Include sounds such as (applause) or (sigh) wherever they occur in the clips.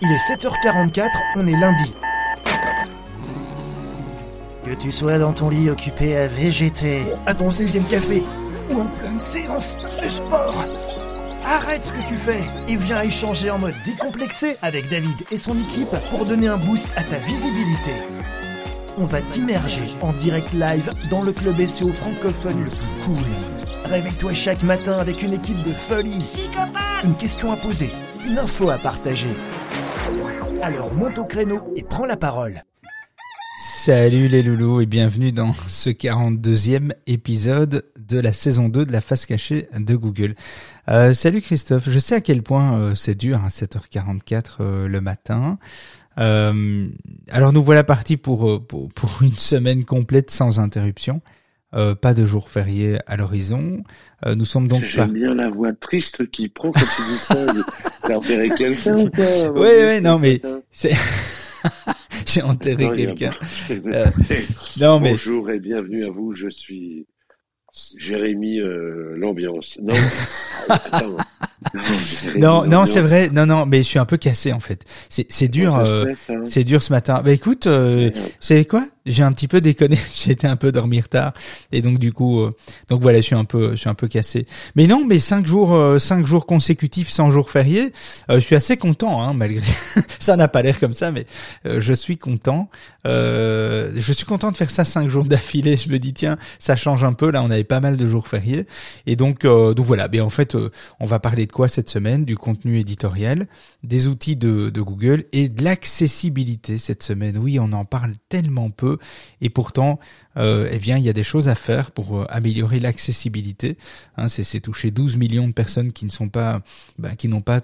Il est 7h44, on est lundi. Que tu sois dans ton lit occupé à végéter, à ton 16e café, ou en pleine séance de sport, arrête ce que tu fais et viens échanger en mode décomplexé avec David et son équipe pour donner un boost à ta visibilité. On va t'immerger en direct live dans le club SEO francophone le plus cool. Réveille-toi chaque matin avec une équipe de folie. Une question à poser, une info à partager. Alors monte au créneau et prends la parole. Salut les loulous et bienvenue dans ce 42e épisode de la saison 2 de la face cachée de Google. Euh, salut Christophe, je sais à quel point euh, c'est dur, à 7h44 euh, le matin. Alors nous voilà partis pour, pour une semaine complète sans interruption. Euh, pas de jour férié à l'horizon. Euh, nous sommes donc. J'aime bien la voix triste qui prend quand tu dis ça. T'as enterré quelqu'un ou (laughs) quoi Oui, oui, non, mais c'est. (laughs) J'ai enterré quelqu'un. Euh, (laughs) non, mais. Bonjour et bienvenue à vous. Je suis Jérémy euh, l'ambiance. Non. Attends. Non, non, c'est vrai. Non, non, mais je suis un peu cassé en fait. C'est, c'est dur. Euh, c'est dur ce matin. Bah écoute, euh, vous savez quoi? J'ai un petit peu déconné. (laughs) J'ai été un peu dormir tard et donc du coup, euh, donc voilà, je suis un peu, je suis un peu cassé. Mais non, mais cinq jours, euh, cinq jours consécutifs sans jour férié, je suis assez content, hein, malgré. (laughs) ça n'a pas l'air comme ça, mais je suis content. je suis content de faire ça cinq jours d'affilée. Je me dis tiens, ça change un peu. Là, on avait pas mal de jours fériés et donc, donc voilà. Mais en fait, on va parler de quoi cette semaine? Du contenu éditorial, des outils de, Google et de l'accessibilité cette semaine. Oui, on en parle tellement peu et pourtant, euh, eh bien, il y a des choses à faire pour euh, améliorer l'accessibilité. Hein, c'est toucher 12 millions de personnes qui ne sont pas, bah, qui n'ont pas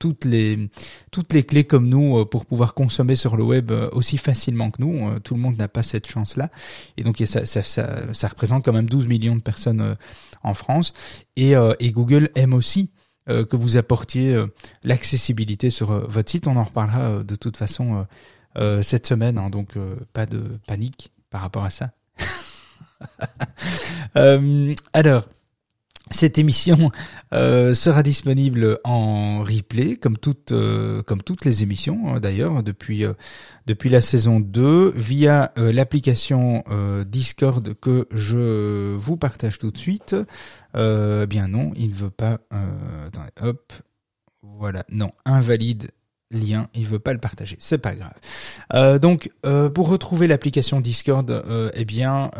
toutes les toutes les clés comme nous euh, pour pouvoir consommer sur le web aussi facilement que nous. Tout le monde n'a pas cette chance-là. Et donc ça, représente quand même 12 millions de personnes en France. Et, Google aime aussi que vous apportiez l'accessibilité sur votre site. On en reparlera de toute façon cette semaine, hein, donc pas de panique par rapport à ça. (laughs) alors, cette émission euh, sera disponible en replay, comme toutes, euh, comme toutes les émissions hein, d'ailleurs, depuis, euh, depuis la saison 2, via l'application Discord que je vous partage tout de suite. bien non, il ne veut pas... attendez, hop, voilà, non, invalide lien, il veut pas le partager, c'est pas grave. Euh, donc euh, pour retrouver l'application Discord, euh, eh bien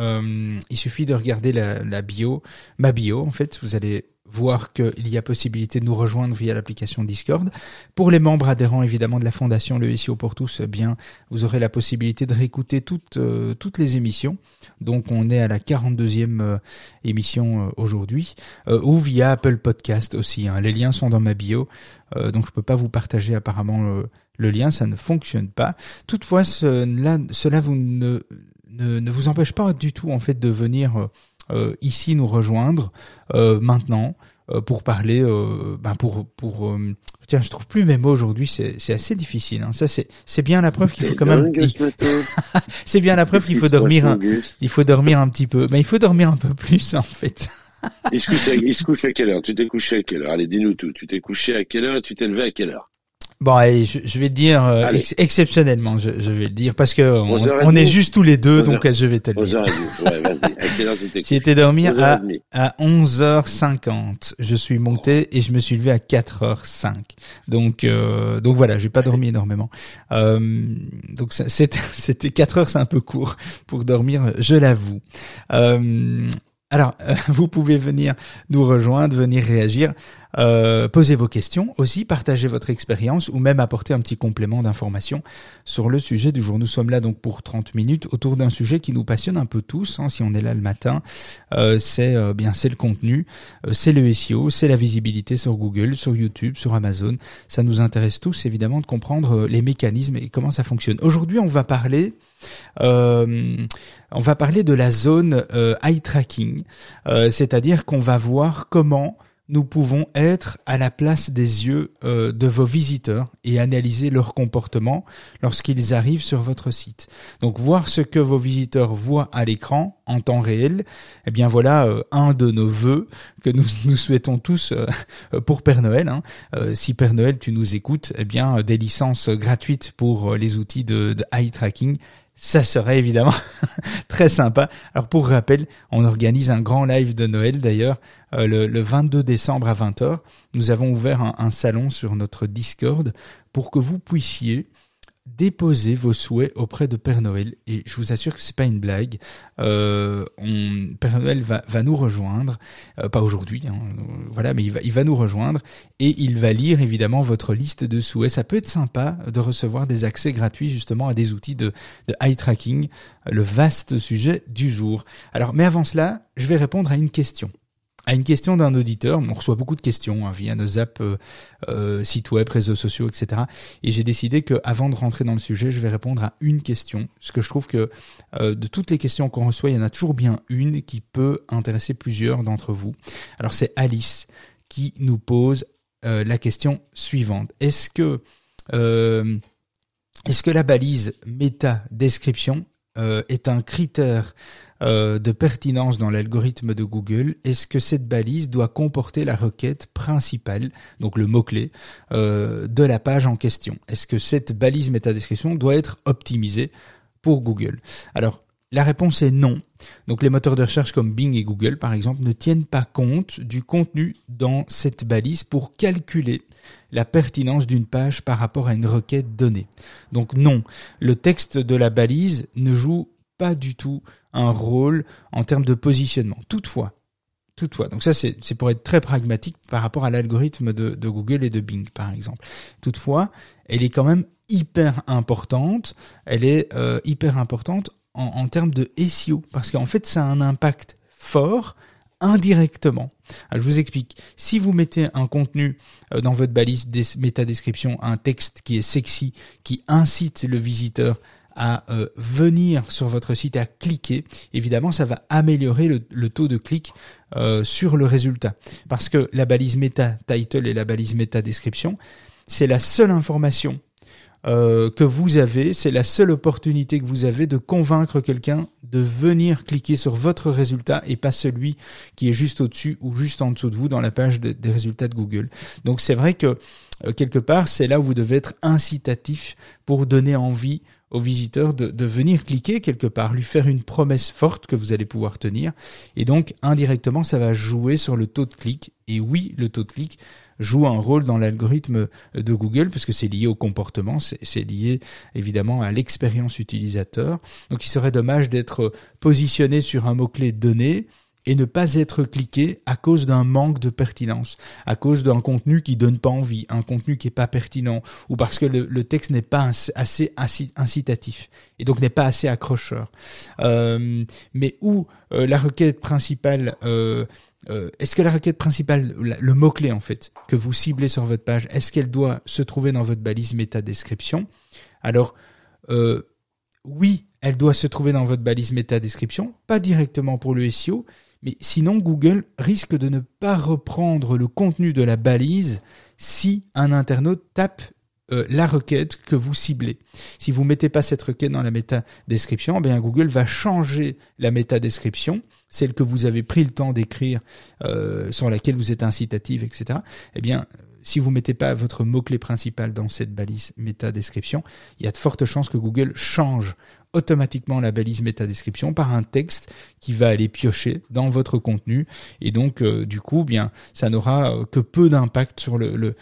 il suffit de regarder la, la, bio, ma bio en fait, vous allez voir qu'il y a possibilité de nous rejoindre via l'application Discord. Pour les membres adhérents évidemment de la fondation Le SEO pour tous, eh bien vous aurez la possibilité de réécouter toutes euh, toutes les émissions. Donc on est à la 42e euh, émission euh, aujourd'hui ou via Apple Podcast aussi. Hein. Les liens sont dans ma bio, donc je peux pas vous partager apparemment le, lien, ça ne fonctionne pas. Toutefois, cela, cela vous ne, ne, ne vous empêche pas du tout en fait de venir euh, ici nous rejoindre euh, maintenant euh, pour parler, ben pour pour tiens, je trouve plus mes mots aujourd'hui, c'est c'est assez difficile. Hein. Ça c'est c'est bien la preuve qu'il faut quand même. (laughs) c'est bien la preuve qu'il faut dormir. Un, il faut dormir un petit peu. Mais il faut dormir un peu plus en fait. il, se couche à, il se couche à quelle heure? Tu t'es couché à quelle heure? Allez, dis-nous tout. Tu t'es couché à quelle heure et tu t'es levé à quelle heure? Bon, allez, je, je, vais te dire euh, exceptionnellement, je, je, vais le dire parce que on, on est juste tous les deux, donc je vais te le dire. J'ai été dormir à, à 11h50. Je suis monté et je me suis levé à 4h05. Donc euh, donc voilà, j'ai pas dormi énormément. Euh, donc (laughs) c'était c'était 4 heures, c'est un peu court pour dormir, je l'avoue. Euh, alors, (laughs) vous pouvez venir nous rejoindre, venir réagir. Euh, posez vos questions aussi, partagez votre expérience ou même apporter un petit complément d'information sur le sujet du jour. Nous sommes là donc pour 30 minutes autour d'un sujet qui nous passionne un peu tous. Hein, si on est là le matin, euh, c'est euh, bien c'est le contenu, c'est le SEO, c'est la visibilité sur Google, sur YouTube, sur Amazon. Ça nous intéresse tous évidemment de comprendre les mécanismes et comment ça fonctionne. Aujourd'hui, on va parler on va parler de la zone eye tracking, c'est-à-dire qu'on va voir comment nous pouvons être à la place des yeux euh, de vos visiteurs et analyser leur comportement lorsqu'ils arrivent sur votre site. Donc voir ce que vos visiteurs voient à l'écran en temps réel, eh bien voilà euh, un de nos vœux que nous, (laughs) nous souhaitons tous euh, pour Père Noël. Hein. si Père Noël tu nous écoutes, eh bien des licences gratuites pour les outils de, de eye tracking ça serait évidemment (laughs) très sympa. Alors pour rappel, on organise un grand live de Noël d'ailleurs euh, le, 22 décembre à 20h. Nous avons ouvert un salon sur notre Discord pour que vous puissiez déposer vos souhaits auprès de Père Noël et je vous assure que c'est pas une blague. Euh, on, Père Noël va, va nous rejoindre, euh, pas aujourd'hui, hein, voilà, mais il va, il va nous rejoindre et il va lire évidemment votre liste de souhaits. Ça peut être sympa de recevoir des accès gratuits justement à des outils de, de eye tracking, le vaste sujet du jour. Alors, mais avant cela, je vais répondre à une question à une question d'un auditeur. On reçoit beaucoup de questions hein, via nos apps, euh, euh, sites web, réseaux sociaux, etc. Et j'ai décidé que avant de rentrer dans le sujet, je vais répondre à une question, parce que je trouve que euh, de toutes les questions qu'on reçoit, il y en a toujours bien une qui peut intéresser plusieurs d'entre vous. Alors c'est Alice qui nous pose la question suivante. Est-ce que est-ce que la balise méta description est un critère euh, de pertinence dans l'algorithme de Google, est-ce que cette balise doit comporter la requête principale, donc le mot-clé, euh, de la page en question? Est-ce que cette balise métadescription doit être optimisée pour Google? Alors, la réponse est non. Donc les moteurs de recherche comme Bing et Google, par exemple, ne tiennent pas compte du contenu dans cette balise pour calculer la pertinence d'une page par rapport à une requête donnée. Donc non, le texte de la balise ne joue pas du tout un rôle en termes de positionnement. Toutefois, toutefois, donc ça c'est pour être très pragmatique par rapport à l'algorithme de, Google et de Bing par exemple. Toutefois, elle est quand même hyper importante. Elle est euh, hyper importante en termes de SEO parce qu'en fait ça a un impact fort indirectement. Je vous explique. Si vous mettez un contenu euh, dans votre balise des métadescription, un texte qui est sexy, qui incite le visiteur à euh, venir sur votre site, à cliquer, évidemment, ça va améliorer le, taux de clic euh, sur le résultat. Parce que la balise meta title et la balise meta description, c'est la seule information euh, que vous avez, c'est la seule opportunité que vous avez de convaincre quelqu'un de venir cliquer sur votre résultat et pas celui qui est juste au-dessus ou juste en dessous de vous dans la page des résultats de Google. Donc c'est vrai que quelque part, c'est là où vous devez être incitatif pour donner envie au visiteur de, de, venir cliquer quelque part, lui faire une promesse forte que vous allez pouvoir tenir. Et donc, indirectement, ça va jouer sur le taux de clic. Et oui, le taux de clic joue un rôle dans l'algorithme de Google, parce que c'est lié au comportement, c'est lié évidemment à l'expérience utilisateur. Donc, il serait dommage d'être positionné sur un mot-clé donné et ne pas être cliqué à cause d'un manque de pertinence, à cause d'un contenu qui donne pas envie, un contenu qui est pas pertinent, ou parce que le, texte n'est pas assez, incitatif et donc n'est pas assez accrocheur. Euh, mais où euh, la requête principale euh, est-ce que la requête principale, le mot-clé en fait, que vous ciblez sur votre page, est-ce qu'elle doit se trouver dans votre balise méta description Alors, oui, elle doit se trouver dans votre balise méta description, pas directement pour le SEO, mais sinon, Google risque de ne pas reprendre le contenu de la balise si un internaute tape euh, la requête que vous ciblez. Si vous mettez pas cette requête dans la méta description, eh Google va changer la méta description, celle que vous avez pris le temps d'écrire, euh, sur laquelle vous êtes incitative, etc. Eh bien, si vous mettez pas votre mot-clé principal dans cette balise méta description, il y a de fortes chances que Google change automatiquement la balise métadescription par un texte qui va aller piocher dans votre contenu. Et donc euh, du coup bien ça n'aura euh, que peu d'impact sur le,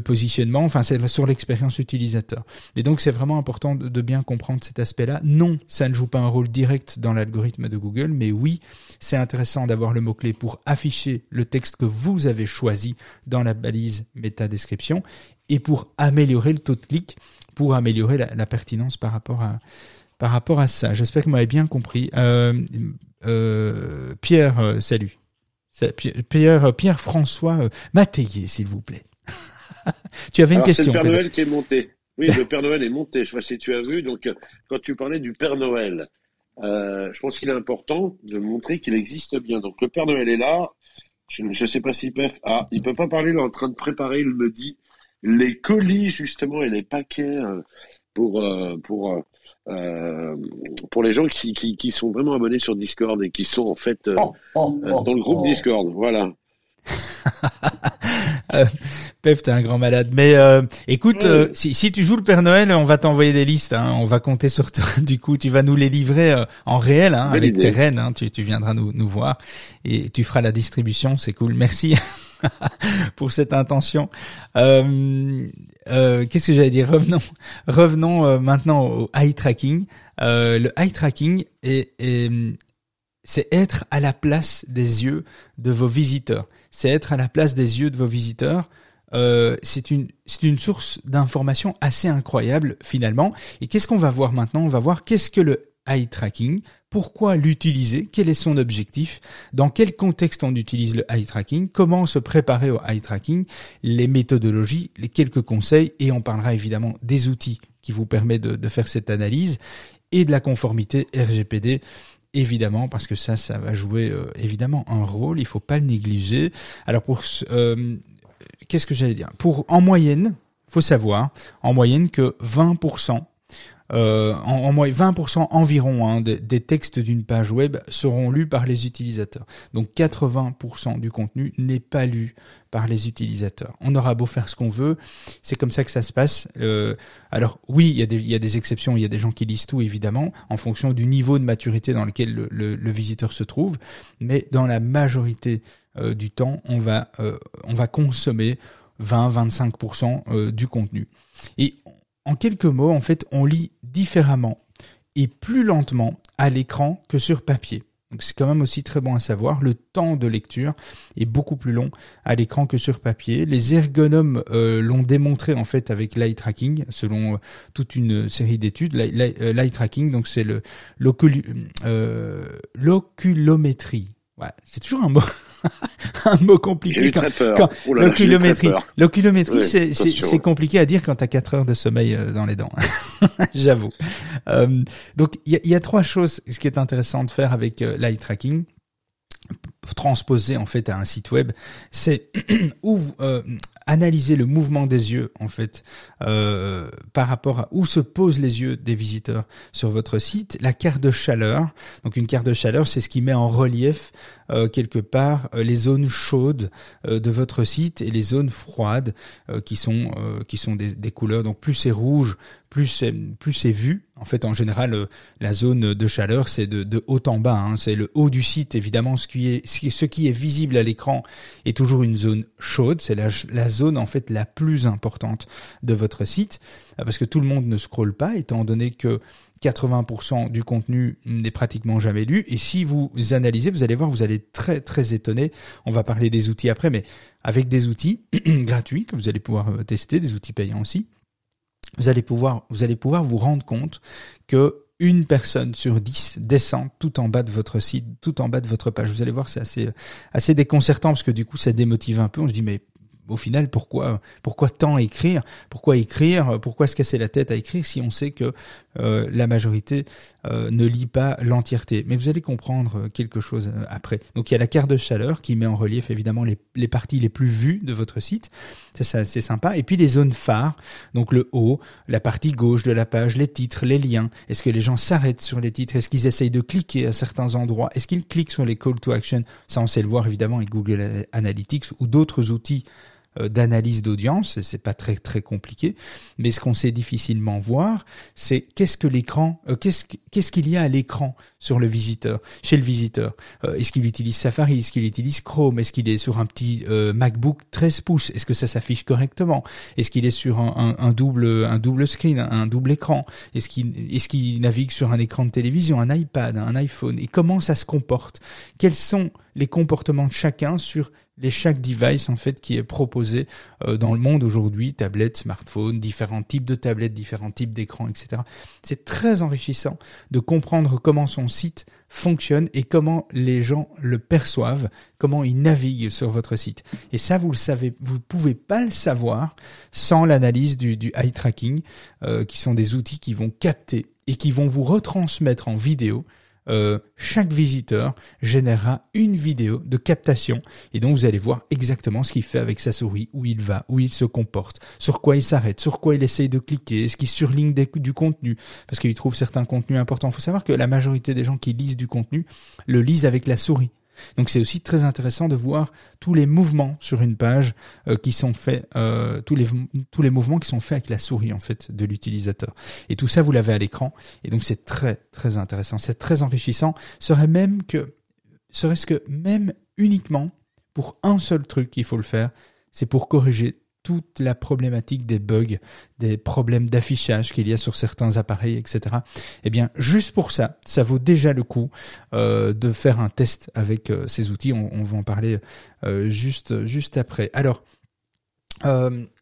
positionnement enfin sur l'expérience utilisateur. Et donc c'est vraiment important de, bien comprendre cet aspect là non ça ne joue pas un rôle direct dans l'algorithme de Google mais oui c'est intéressant d'avoir le mot clé pour afficher le texte que vous avez choisi dans la balise métadescription et pour améliorer le taux de clic pour améliorer la pertinence par rapport à, par rapport à ça. J'espère que vous m'avez bien compris. Euh, euh, Pierre, euh, salut. Pierre, Pierre François Matéier, s'il vous plaît. (laughs) tu avais une question. C'est le Père Noël qui est monté. Oui, le Père Noël est monté. Je sais pas si tu as vu. Donc, quand tu parlais du Père Noël, je pense qu'il est important de montrer qu'il existe bien. Donc, le Père Noël est là. Je ne sais pas si Pef. Ah, il peut pas parler, il est en train de préparer, il me dit, les colis, justement, et les paquets pour, pour, euh, pour les gens qui, qui, qui, sont vraiment abonnés sur Discord et qui sont en fait oh, oh, oh, dans le groupe Discord. Voilà. (laughs) euh, Pep, t'es un grand malade. Mais euh, écoute, euh, si, si, tu joues le Père Noël, on va t'envoyer des listes. Hein. On va compter sur toi. (laughs) Du coup, tu vas nous les livrer euh, en réel hein, avec tes reines. Hein. Tu, tu, viendras nous, nous voir et tu feras la distribution. C'est cool. Merci (laughs) (laughs) pour cette intention. Qu'est-ce que j'allais dire? Revenons, revenons maintenant au eye tracking. le eye tracking est, est c'est être à la place des yeux de vos visiteurs. C'est être à la place des yeux de vos visiteurs. Euh, c'est une c'est une source d'information assez incroyable finalement. Et qu'est-ce qu'on va voir maintenant? On va voir qu'est-ce que le eye tracking, pourquoi l'utiliser, quel est son objectif, dans quel contexte on utilise le eye tracking, comment se préparer au eye tracking, les méthodologies, les quelques conseils, et on parlera évidemment des outils qui vous permettent de, faire cette analyse et de la conformité RGPD évidemment, parce que ça, ça va jouer euh, évidemment un rôle. Il faut pas le négliger. Alors pour euh, qu'est-ce que j'allais dire? Pour en moyenne, faut savoir en moyenne que 20% euh, en, en 20% environ hein, des, textes d'une page web seront lus par les utilisateurs. Donc 80% du contenu n'est pas lu par les utilisateurs. On aura beau faire ce qu'on veut, c'est comme ça que ça se passe. Euh, alors oui, il y, des, y a des exceptions, il y a des gens qui lisent tout évidemment, en fonction du niveau de maturité dans lequel le, le, visiteur se trouve, mais dans la majorité euh, du temps, on va, euh, on va consommer 20-25% euh, du contenu. Et en quelques mots, en fait, on lit différemment et plus lentement à l'écran que sur papier. Donc c'est quand même aussi très bon à savoir. Le temps de lecture est beaucoup plus long à l'écran que sur papier. Les ergonomes euh, l'ont démontré en fait avec l'eye tracking, selon euh, toute une série d'études. L'eye euh, tracking, donc c'est le l'oculométrie. C'est toujours un mot. (laughs) (laughs) un mot compliqué. J'ai très peur. l'oculométrie, l'oculométrie, c'est compliqué à dire quand t'as 4 heures de sommeil euh, dans les dents. (laughs) J'avoue. Euh, donc il y a, y a, trois choses. Ce qui est intéressant de faire avec euh, l'eye tracking, transposer en fait à un site web, c'est (clears throat) où euh, analyser le mouvement des yeux en fait euh, par rapport à où se posent les yeux des visiteurs sur votre site, la carte de chaleur. Donc une carte de chaleur, c'est ce qui met en relief euh, quelque part euh, les zones chaudes de votre site et les zones froides qui sont qui sont des, des, couleurs. Donc plus c'est rouge, plus c'est plus c'est vu. En fait, en général, la zone de chaleur, c'est de, de, haut en bas. Hein. C'est le haut du site, évidemment. Ce qui est ce qui est visible à l'écran est toujours une zone chaude. C'est la, zone en fait la plus importante de votre site, parce que tout le monde ne scrolle pas, étant donné que 80% du contenu n'est pratiquement jamais lu. Et si vous analysez, vous allez voir, vous allez être très très étonné. On va parler des outils après, mais avec des outils (clears throat) gratuits que vous allez pouvoir euh, tester, des outils payants aussi, vous allez pouvoir vous allez pouvoir vous rendre compte que une personne sur dix descend tout en bas de votre site, tout en bas de votre page. Vous allez voir, c'est assez assez déconcertant parce que du coup, ça démotive un peu. On se dit mais au final, pourquoi, pourquoi tant écrire? Pourquoi écrire? Pourquoi se casser la tête à écrire si on sait que euh, la majorité euh, ne lit pas l'entièreté? Mais vous allez comprendre quelque chose euh, après. Donc il y a la carte de chaleur qui met en relief évidemment les, parties les plus vues de votre site. C'est c'est sympa. Et puis les zones phares, donc le haut, la partie gauche de la page, les titres, les liens. Est-ce que les gens s'arrêtent sur les titres? Est-ce qu'ils essayent de cliquer à certains endroits? Est-ce qu'ils cliquent sur les call to action? Ça, on sait le voir évidemment avec Google Analytics ou d'autres outils euh, d'analyse d'audience, c'est pas très très compliqué, mais ce qu'on sait difficilement voir, c'est qu'est-ce que l'écran, euh, qu'est-ce qu'est-ce qu'il y a à l'écran sur le visiteur, chez le visiteur. Euh, est-ce qu'il utilise Safari, est-ce qu'il utilise Chrome, est-ce qu'il est sur un petit MacBook 13 pouces, est-ce que ça s'affiche correctement, est-ce qu'il est sur un, double un double screen, un double écran, est-ce qu'il est-ce qu'il navigue sur un écran de télévision, un iPad, un iPhone, et comment ça se comporte, quels sont les comportements de chacun sur les chaque device en fait qui est proposé euh, dans le monde aujourd'hui, tablettes, smartphones, différents types de tablettes, différents types d'écrans, etc. C'est très enrichissant de comprendre comment son site fonctionne et comment les gens le perçoivent, comment ils naviguent sur votre site. Et ça, vous le savez, vous pouvez pas le savoir sans l'analyse du, du eye tracking, euh, qui sont des outils qui vont capter et qui vont vous retransmettre en vidéo euh, chaque visiteur générera une vidéo de captation et donc vous allez voir exactement ce qu'il fait avec sa souris, où il va, où il se comporte, sur quoi il s'arrête, sur quoi il essaye de cliquer, est-ce qu'il surligne du contenu parce qu'il trouve certains contenus importants. Il faut savoir que la majorité des gens qui lisent du contenu le lisent avec la souris. Donc c'est aussi très intéressant de voir tous les mouvements sur une page euh, qui sont faits, euh, tous les mouvements qui sont faits avec la souris en fait de l'utilisateur. Et tout ça vous l'avez à l'écran. Et donc c'est très très intéressant, c'est très enrichissant. Serait-ce que même uniquement pour un seul truc qu'il faut le faire, c'est pour corriger toute la problématique des bugs, des problèmes d'affichage qu'il y a sur certains appareils, etc. Eh bien, juste pour ça, ça vaut déjà le coup euh, de faire un test avec euh, ces outils. On, va en parler euh, juste juste après. Alors.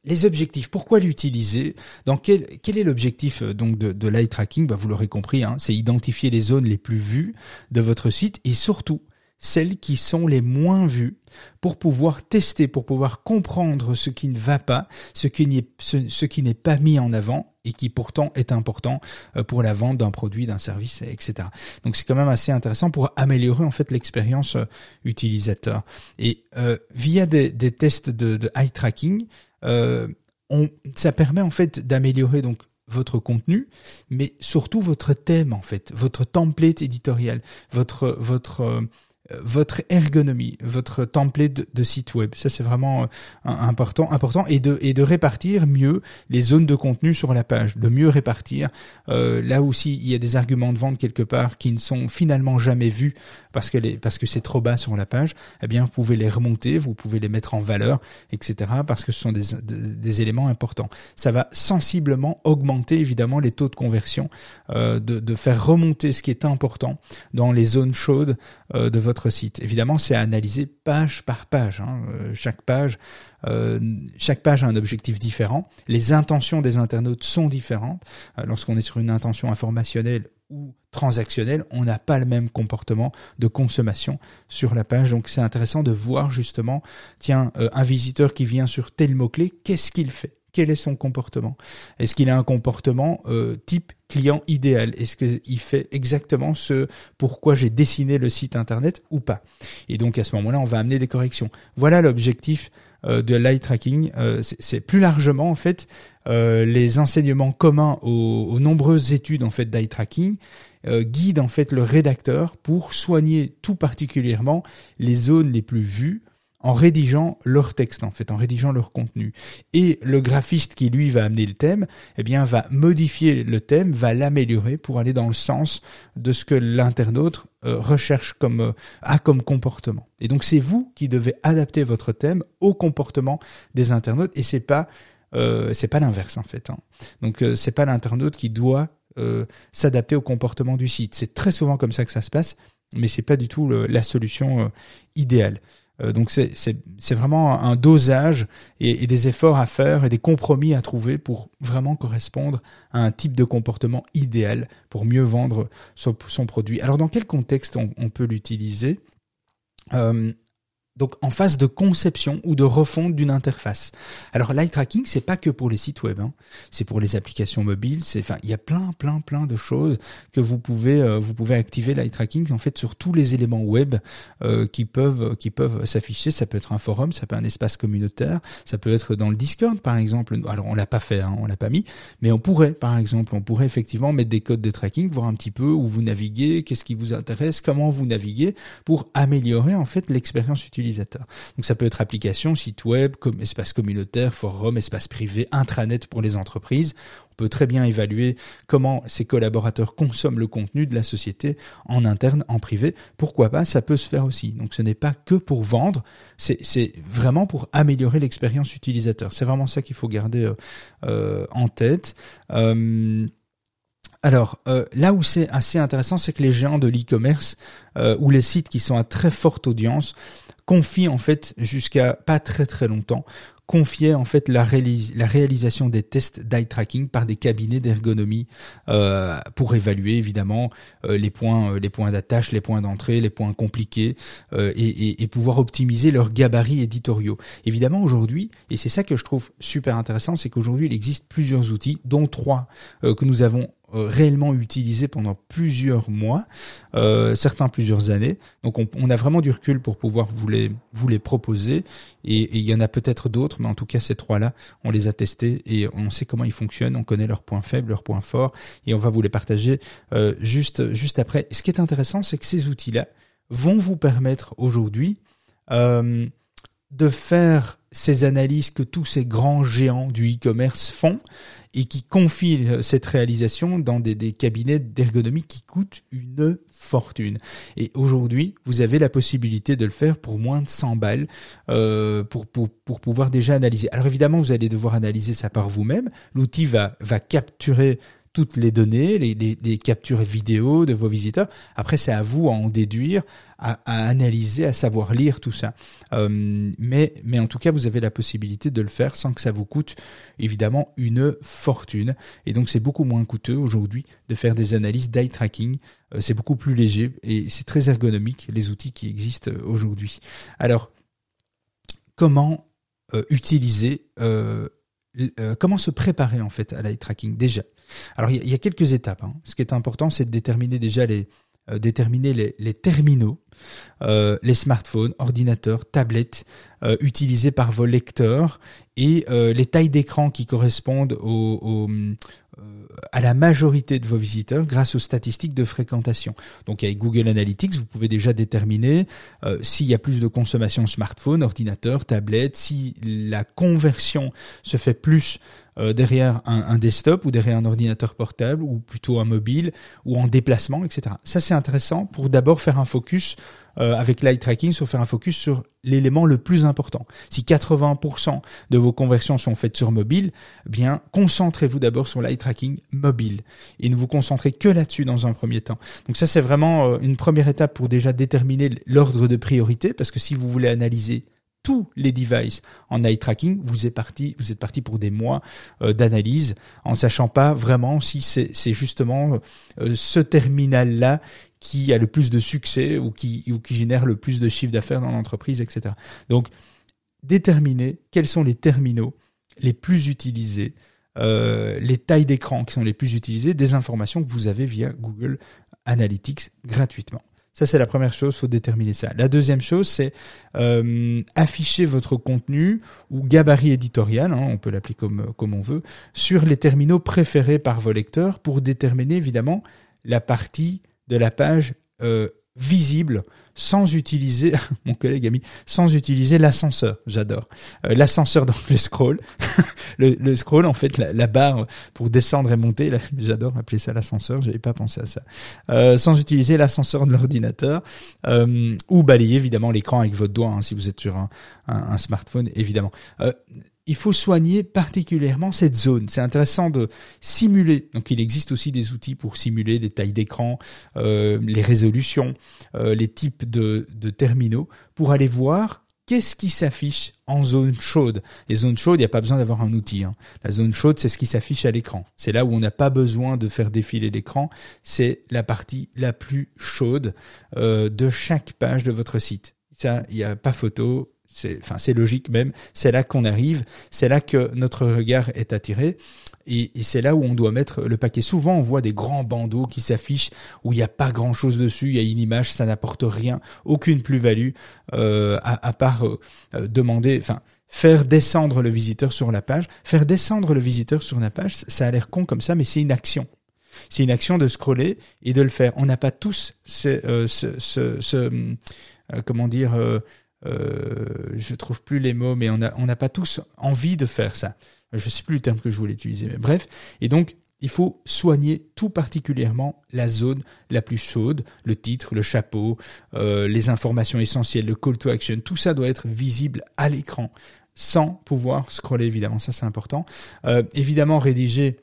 les objectifs, pourquoi l'utiliser? Dans quel, quel est l'objectif donc de, l'eye tracking? Bah, Vous l'aurez compris, hein, c'est identifier les zones les plus vues de votre site et surtout celles qui sont les moins vues pour pouvoir tester, pour pouvoir comprendre ce qui ne va pas, ce qui n'est, pas mis en avant et qui pourtant est important euh, pour la vente d'un produit, d'un service, etc. Donc c'est quand même assez intéressant pour améliorer en fait l'expérience euh, utilisateur. Et euh, via des, tests de, eye tracking, ça permet en fait d'améliorer donc votre contenu, mais surtout votre thème en fait, votre template éditorial, votre votre votre ergonomie, votre template de, site web. Ça, c'est vraiment euh, important, important, et de et de répartir mieux les zones de contenu sur la page, de mieux répartir. Euh, là aussi, il y a des arguments de vente quelque part qui ne sont finalement jamais vus parce que les, parce que c'est trop bas sur la page. Eh bien, vous pouvez les remonter, vous pouvez les mettre en valeur, etc. Parce que ce sont des, des, éléments importants. Ça va sensiblement augmenter évidemment les taux de conversion, euh, de, de faire remonter ce qui est important dans les zones chaudes euh, de votre site. Évidemment, c'est à analyser page par page. Hein. Euh, chaque page, euh, chaque page a un objectif différent. Les intentions des internautes sont différentes. Lorsqu'on est sur une intention informationnelle ou transactionnelle, on n'a pas le même comportement de consommation sur la page. Donc c'est intéressant de voir justement, tiens, un visiteur qui vient sur tel mot-clé, qu'est-ce qu'il fait? Quel est son comportement Est-ce qu'il a un comportement euh, type client idéal? Est-ce qu'il fait exactement ce pourquoi j'ai dessiné le site internet ou pas? Et donc à ce moment-là, on va amener des corrections. Voilà l'objectif euh, de l'eye tracking. Euh, c'est plus largement en fait les enseignements communs aux, aux, nombreuses études en fait d'eye tracking guident en fait le rédacteur pour soigner tout particulièrement les zones les plus vues en rédigeant leur texte en fait, en rédigeant leur contenu. Et le graphiste qui lui va amener le thème, eh bien va modifier le thème, va l'améliorer pour aller dans le sens de ce que l'internaute euh, recherche comme euh, a comme comportement. Et donc c'est vous qui devez adapter votre thème au comportement des internautes et c'est pas euh, c'est pas l'inverse en fait. Hein. Donc euh, c'est pas l'internaute qui doit s'adapter au comportement du site. C'est très souvent comme ça que ça se passe, mais c'est pas du tout la solution idéale. Euh, donc c'est vraiment un dosage et, des efforts à faire et des compromis à trouver pour vraiment correspondre à un type de comportement idéal pour mieux vendre son, produit. Alors dans quel contexte on, peut l'utiliser? Euh, donc en phase de conception ou de refonte d'une interface. Alors l'eye tracking c'est pas que pour les sites web, hein. c'est pour les applications mobiles, c'est enfin il y a plein plein plein de choses que vous pouvez euh, vous pouvez activer l'eye tracking en fait sur tous les éléments web euh, qui peuvent qui peuvent s'afficher. Ça peut être un forum, ça peut être un espace communautaire, ça peut être dans le Discord par exemple. Alors on l'a pas fait, hein, on l'a pas mis, mais on pourrait par exemple on pourrait effectivement mettre des codes de tracking, voir un petit peu où vous naviguez, qu'est-ce qui vous intéresse, comment vous naviguez pour améliorer en fait l'expérience utilisateur donc ça peut être application, site web, espace communautaire, forum, espace privé, intranet pour les entreprises. On peut très bien évaluer comment ces collaborateurs consomment le contenu de la société en interne, en privé. Pourquoi pas? Ça peut se faire aussi. Donc ce n'est pas que pour vendre, c'est vraiment pour améliorer l'expérience utilisateur. C'est vraiment ça qu'il faut garder euh, euh, en tête. Euh, alors là où c'est assez intéressant, c'est que les géants de l'e-commerce ou les sites qui sont à très forte audience confie en fait jusqu'à pas très très longtemps confiait en fait la, réalisation des tests d'eye tracking par des cabinets d'ergonomie euh, pour évaluer évidemment euh, les points euh, les points d'attache les points d'entrée les points compliqués et, et, pouvoir optimiser leurs gabarits éditoriaux. Évidemment aujourd'hui et c'est ça que je trouve super intéressant c'est qu'aujourd'hui il existe plusieurs outils dont trois que nous avons euh, réellement utilisés pendant plusieurs mois, euh, certains plusieurs années. Donc on, a vraiment du recul pour pouvoir vous les, vous les proposer. Et, il y en a peut-être d'autres, mais en tout cas ces trois-là, on les a testés et on sait comment ils fonctionnent, on connaît leurs points faibles, leurs points forts, et on va vous les partager euh, juste, juste après. Ce qui est intéressant, c'est que ces outils-là vont vous permettre aujourd'hui de faire ces analyses que tous ces grands géants du e-commerce font et qui confient euh, cette réalisation dans des, cabinets d'ergonomie qui coûtent une fortune. Et aujourd'hui, vous avez la possibilité de le faire pour moins de 100 balles euh, pour, pouvoir déjà analyser. Alors évidemment, vous allez devoir analyser ça par vous-même. L'outil va capturer toutes les données, les, les, les, captures vidéo de vos visiteurs. Après, c'est à vous à en déduire, à, analyser, à savoir lire tout ça. Euh, mais, mais en tout cas, vous avez la possibilité de le faire sans que ça vous coûte évidemment une fortune. Et donc, c'est beaucoup moins coûteux aujourd'hui de faire des analyses d'eye tracking. Euh, c'est beaucoup plus léger et c'est très ergonomique les outils qui existent aujourd'hui. Alors, comment euh, utiliser euh, euh, comment se préparer en fait à l'eye tracking? Déjà Alors il y, a quelques étapes. Hein. Ce qui est important, c'est de déterminer déjà les euh, terminaux, euh, les smartphones, ordinateurs, tablettes euh, utilisés par vos lecteurs et les tailles d'écran qui correspondent à la majorité de vos visiteurs grâce aux statistiques de fréquentation. Donc avec Google Analytics, vous pouvez déjà déterminer s'il y a plus de consommation smartphone, ordinateur, tablette, si la conversion se fait plus euh, derrière un, un, desktop ou derrière un ordinateur portable ou plutôt un mobile ou en déplacement, etc. Ça c'est intéressant pour d'abord faire un focus euh, avec l'eye tracking sur faire un focus sur l'élément le plus important. Si 80% de vos conversions sont faites sur mobile, eh bien concentrez-vous d'abord sur l'eye tracking mobile et ne vous concentrez que là-dessus dans un premier temps. Donc ça c'est vraiment euh, une première étape pour déjà déterminer l'ordre de priorité parce que si vous voulez analyser tous les devices en eye tracking, vous êtes parti, vous êtes parti pour des mois euh, d'analyse en sachant pas vraiment si c'est justement euh, ce terminal là qui a le plus de succès ou qui ou qui génère le plus de chiffre d'affaires dans l'entreprise, etc. Donc déterminer quels sont les terminaux les plus utilisés, euh, les tailles d'écran qui sont les plus utilisées, des informations que vous avez via Google Analytics gratuitement. Ça, c'est la première chose, faut déterminer ça. La deuxième chose, c'est euh, afficher votre contenu ou gabarit éditorial, hein, on peut l'appeler comme, on veut, sur les terminaux préférés par vos lecteurs pour déterminer évidemment la partie de la page euh, visible sans utiliser, (laughs) mon collègue a sans utiliser l'ascenseur. J'adore. Euh, l'ascenseur dans le scroll. (laughs) le, le, scroll, en fait, la, la, barre pour descendre et monter. (laughs) J'adore appeler ça l'ascenseur. J'avais pas pensé à ça. Euh, sans utiliser l'ascenseur de l'ordinateur. Euh, ou balayer, évidemment, l'écran avec votre doigt, hein, si vous êtes sur un, un, smartphone, évidemment. Euh, il faut soigner particulièrement cette zone. C'est intéressant de simuler. Donc il existe aussi des outils pour simuler les tailles d'écran, euh, les résolutions, euh, les types de, terminaux, pour aller voir qu'est-ce qui s'affiche en zone chaude. Les zones chaudes, il n'y a pas besoin d'avoir un outil. Hein. La zone chaude, c'est ce qui s'affiche à l'écran. C'est là où on n'a pas besoin de faire défiler l'écran. C'est la partie la plus chaude de chaque page de votre site. Ça, il n'y a pas photo, c'est enfin c'est logique même, c'est là qu'on arrive, c'est là que notre regard est attiré et, c'est là où on doit mettre le paquet. Souvent on voit des grands bandeaux qui s'affichent où il n'y a pas grand chose dessus, il y a une image, ça n'apporte rien, aucune plus-value euh, à, à, part euh, demander, enfin faire descendre le visiteur sur la page, faire descendre le visiteur sur la page, ça a l'air con comme ça, mais c'est une action. C'est une action de scroller et de le faire. On n'a pas tous ce, euh, ce, ce, ce euh, comment dire euh, je trouve plus les mots, mais on n'a on pas tous envie de faire ça. Je sais plus le terme que je voulais utiliser, mais bref. Et donc, il faut soigner tout particulièrement la zone la plus chaude, le titre, le chapeau, euh, les informations essentielles, le call to action, tout ça doit être visible à l'écran sans pouvoir scroller évidemment, ça c'est important. Euh, évidemment rédiger,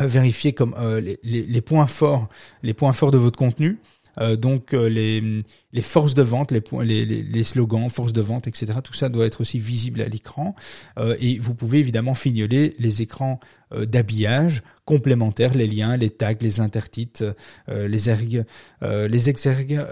euh, vérifier comme euh, les, les, points forts, les points forts de votre contenu. Euh, donc euh, les, les forces de vente, les, les, les, slogans, forces de vente, etc. Tout ça doit être aussi visible à l'écran. Euh, et vous pouvez évidemment fignoler les écrans d'habillage complémentaires, les liens, les tags, les intertitres, les ergs, les exergues.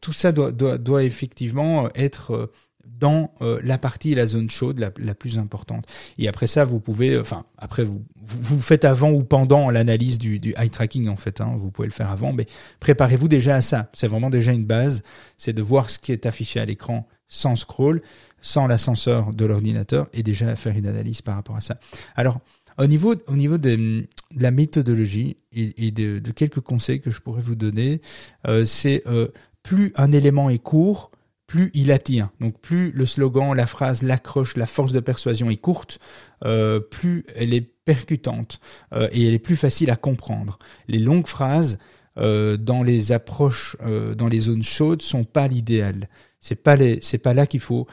tout ça doit, doit, doit effectivement être dans euh, la partie la zone chaude la, plus importante. Et après ça, vous pouvez, enfin après vous vous, faites avant ou pendant l'analyse du, du eye tracking en fait. Hein, vous pouvez le faire avant, mais préparez-vous déjà à ça. C'est vraiment déjà une base, c'est de voir ce qui est affiché à l'écran sans scroll, sans l'ascenseur de l'ordinateur et déjà faire une analyse par rapport à ça. Alors au niveau, au niveau de, la méthodologie et, de, quelques conseils que je pourrais vous donner, euh, c'est euh, plus un élément est court, plus il attire. Donc plus le slogan, la phrase, l'accroche, la force de persuasion est courte, euh, plus elle est percutante euh, et elle est plus facile à comprendre. Les longues phrases euh, dans les approches, euh, dans les zones chaudes, sont pas l'idéal. C'est pas les, c'est pas là qu'il faut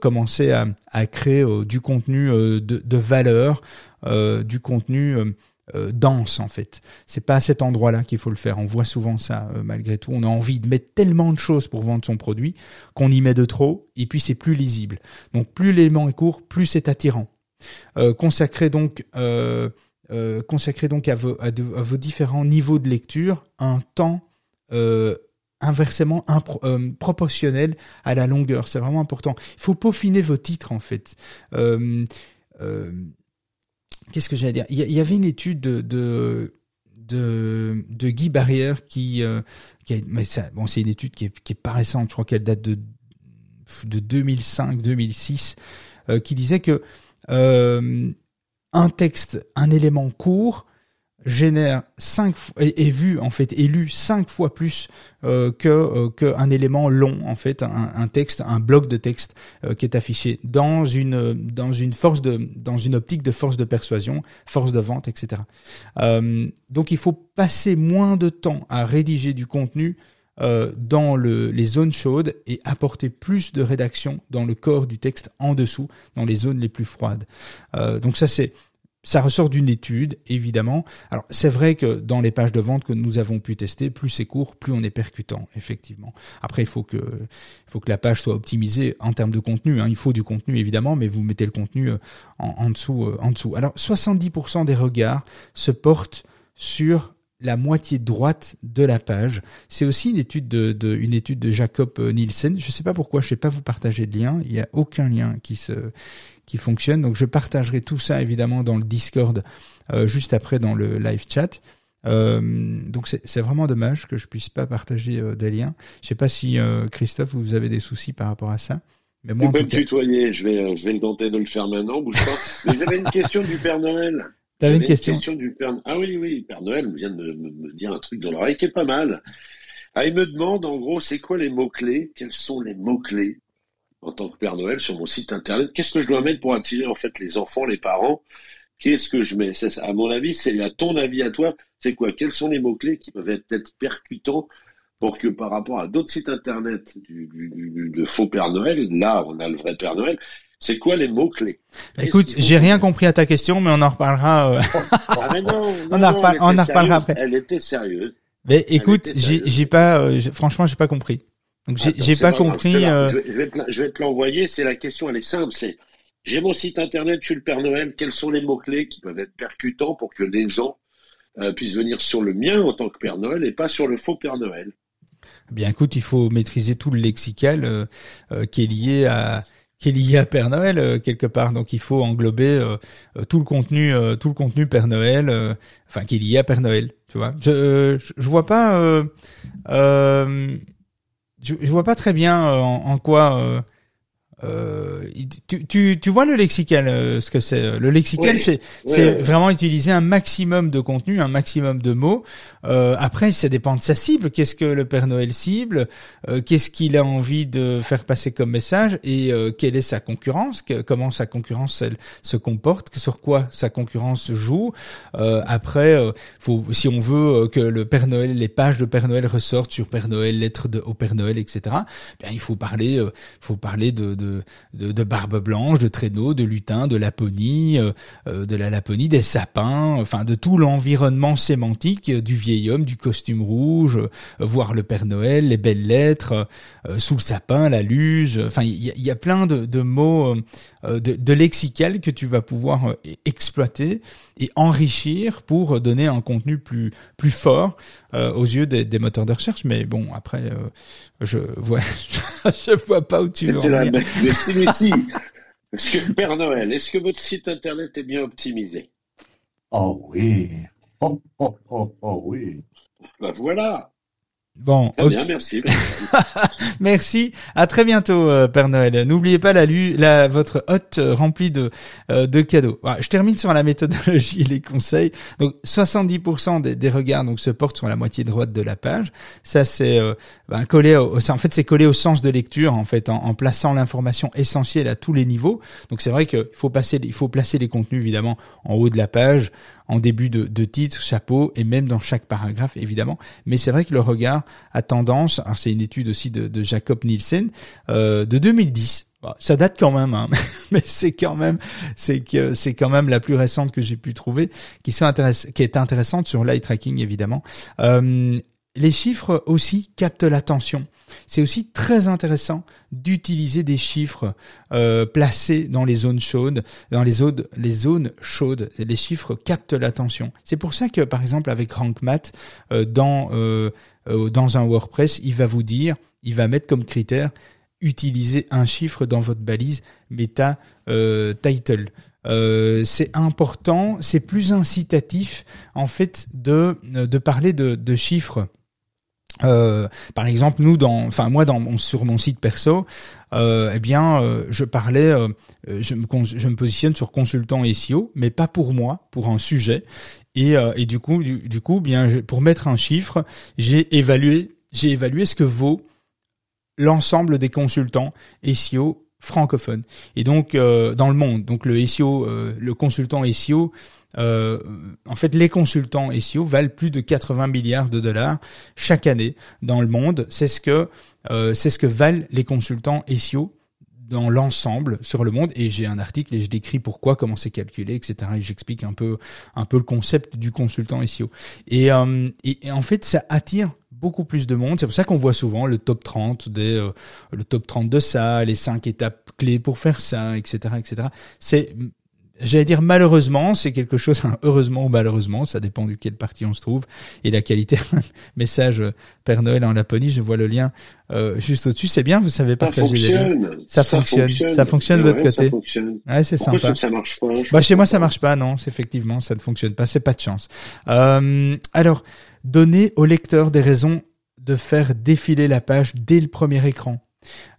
commencer à, créer du contenu de, valeur, du contenu dense en fait. C'est pas à cet endroit-là qu'il faut le faire. On voit souvent ça malgré tout. On a envie de mettre tellement de choses pour vendre son produit qu'on y met de trop et puis c'est plus lisible. Donc plus l'élément est court, plus c'est attirant. consacrez donc euh, consacrez donc à vos, différents niveaux de lecture un temps euh, inversement euh, proportionnel à la longueur. C'est vraiment important. Il faut peaufiner vos titres en fait. Euh, qu'est-ce que j'allais dire? Il y, avait une étude de, de de, Guy Barrière qui, qui a, mais bon c'est une étude qui est, qui est pas récente, je crois qu'elle date de de 2005-2006, qui disait que euh, un texte, un élément court génère cinq est, vu en fait est lu cinq fois plus euh, que euh, qu'un élément long en fait un, texte un bloc de texte euh, qui est affiché dans une dans une force de dans une optique de force de persuasion force de vente etc donc il faut passer moins de temps à rédiger du contenu dans le, les zones chaudes et apporter plus de rédaction dans le corps du texte en dessous, dans les zones les plus froides. Donc ça c'est ça ressort d'une étude, évidemment. Alors, c'est vrai que dans les pages de vente que nous avons pu tester, plus c'est court, plus on est percutant, effectivement. Après, il faut que, faut que la page soit optimisée en termes de contenu. Hein. Il faut du contenu, évidemment, mais vous mettez le contenu euh, en, dessous, en dessous. Alors, 70% des regards se portent sur la moitié droite de la page. C'est aussi une étude de, une étude de Jacob euh, Nielsen. Je ne sais pas pourquoi, je ne sais pas vous partager de lien. Il n'y a aucun lien qui se qui fonctionne. Donc je partagerai tout ça évidemment dans le Discord euh, juste après dans le live chat. Euh, donc c'est vraiment dommage que je puisse pas partager des liens. Je sais pas si Christophe vous avez des soucis par rapport à ça. Mais moi, tu peux me tutoyer. Je vais je vais tenter de le faire maintenant. Bouge pas. (laughs) Mais j'avais une question du Père Noël. T'avais une question, du Père Ah oui, oui, Père Noël vient de me, dire un truc dans l'oreille qui est pas mal. Ah, il me demande, en gros, c'est quoi les mots-clés? Quels sont les mots-clés? En tant que Père Noël sur mon site internet Qu'est-ce que je dois mettre pour attirer, en fait, les enfants, les parents? Qu'est-ce que je mets? À mon avis, c'est à ton avis à toi, c'est quoi? Quels sont les mots-clés qui peuvent être percutants pour que par rapport à d'autres sites internet du, du, de faux Père Noël, là, on a le vrai Père Noël, c'est quoi les mots-clés? Écoute, j'ai rien compris à ta question, mais on en reparlera. Euh... ah, mais non, (laughs) on, en, on en reparlera après. Elle était sérieuse. Mais écoute, j'ai pas, euh, franchement, j'ai pas compris. Donc j'ai pas, compris. Euh... Je, vais te, je vais te l'envoyer. C'est la question, elle est simple. C'est j'ai mon site internet, je suis le Père Noël. Quels sont les mots clés qui peuvent être percutants pour que les gens euh, puissent venir sur le mien en tant que Père Noël et pas sur le faux Père Noël? Eh Bien, écoute, il faut maîtriser tout le lexical euh, euh, qui est lié à qui est lié à Père Noël euh, quelque part. Donc il faut englober euh, tout le contenu, tout le contenu Père Noël, enfin qui est lié à Père Noël. Tu vois, je je, vois pas, je, je, vois pas très bien en, en quoi euh, tu, tu, tu, vois le lexical, euh, ce que c'est. Euh, le lexical, c'est c'est vraiment utiliser un maximum de contenu, un maximum de mots. Euh, après, ça dépend de sa cible. Qu'est-ce que le Père Noël cible? Euh, Qu'est-ce qu'il a envie de faire passer comme message? Et quelle est sa concurrence? Comment sa concurrence elle, se comporte? Sur quoi sa concurrence joue? Après, faut, si on veut que le Père Noël, les pages de Père Noël ressortent sur Père Noël, lettres de, au Père Noël, etc. Bien, il faut parler, faut parler de, de de, barbe blanche, de traîneaux, de lutins, de Laponie, euh, euh, de la Laponie, des sapins, enfin de tout l'environnement sémantique du vieil homme, du costume rouge, euh, voir le Père Noël, les belles lettres, sous le sapin, la luge, enfin il y, a plein de, mots euh, de, de, lexical que tu vas pouvoir euh, exploiter et enrichir pour donner un contenu plus plus fort euh, aux yeux des, des, moteurs de recherche. Mais bon, après, je vois, (laughs) je vois pas où tu veux en venir. Mais si, mais si. Est-ce que Père Noël, est-ce que votre site internet est bien optimisé? Oh oui. Oh, oh, oh, oh oui. Ben voilà. Bon, bien, merci. (laughs) merci. À très bientôt, euh, Père Noël. N'oubliez pas la, la votre hôte euh, remplie de euh, de cadeaux. je termine sur la méthodologie et les conseils. Donc, 70% des, des, regards donc se portent sur la moitié droite de la page. Ça, c'est ben, collé. Au, en fait, c'est collé au sens de lecture en fait, en, en plaçant l'information essentielle à tous les niveaux. Donc, c'est vrai qu'il faut passer, il faut placer les contenus évidemment en haut de la page en début de, de, titre, chapeau et même dans chaque paragraphe évidemment. Mais c'est vrai que le regard a tendance, c'est une étude aussi de, de Jacob Nielsen euh, de 2010. ça date quand même, hein, (laughs) mais c'est quand même, c'est que c'est quand même la plus récente que j'ai pu trouver, qui, sont qui est intéressante sur l'eye tracking évidemment. Euh, les chiffres aussi captent l'attention. C'est aussi très intéressant d'utiliser des chiffres euh, placés dans les zones chaudes, dans les zones, chaudes. Les chiffres captent l'attention. C'est pour ça que, par exemple, avec RankMath, euh, dans euh, euh, dans un WordPress, il va vous dire, il va mettre comme critère utiliser un chiffre dans votre balise meta title. C'est important, c'est plus incitatif en fait de de parler de chiffres euh, par exemple, nous, dans, enfin moi, dans sur mon site perso, euh, eh bien, euh, je parlais, euh, je me, je, me, positionne sur consultant SEO, mais pas pour moi, pour un sujet. Et, et du coup, du, coup, bien, pour mettre un chiffre, j'ai évalué, j'ai évalué ce que vaut l'ensemble des consultants SEO francophones. Et donc, dans le monde, donc le SEO, le consultant SEO euh, en fait, les consultants SEO valent plus de 80 milliards de dollars chaque année dans le monde. C'est ce que euh, c'est ce que valent les consultants SEO dans l'ensemble sur le monde et j'ai un article et je décris pourquoi comment c'est calculé etc et j'explique un peu un peu le concept du consultant SEO et, euh, et, en fait ça attire beaucoup plus de monde. C'est pour ça qu'on voit souvent le top 30 des euh, le top 30 de ça les cinq étapes clés pour faire ça etc etc c'est J'allais dire malheureusement, c'est quelque chose, hein, heureusement ou malheureusement, ça dépend du quel parti on se trouve, et la qualité. (laughs) Message euh, Père Noël en Laponie, je vois le lien euh, juste au-dessus. C'est bien, vous savez partager ça fonctionne. liens. Ça, fonctionne. Ça fonctionne de votre côté. Ouais, c'est sympa. Ça marche pas? Bah chez moi ça marche pas, non. Effectivement, ça ne fonctionne pas. C'est pas de chance. Euh, alors, donner au lecteur des raisons de faire défiler la page dès le premier écran.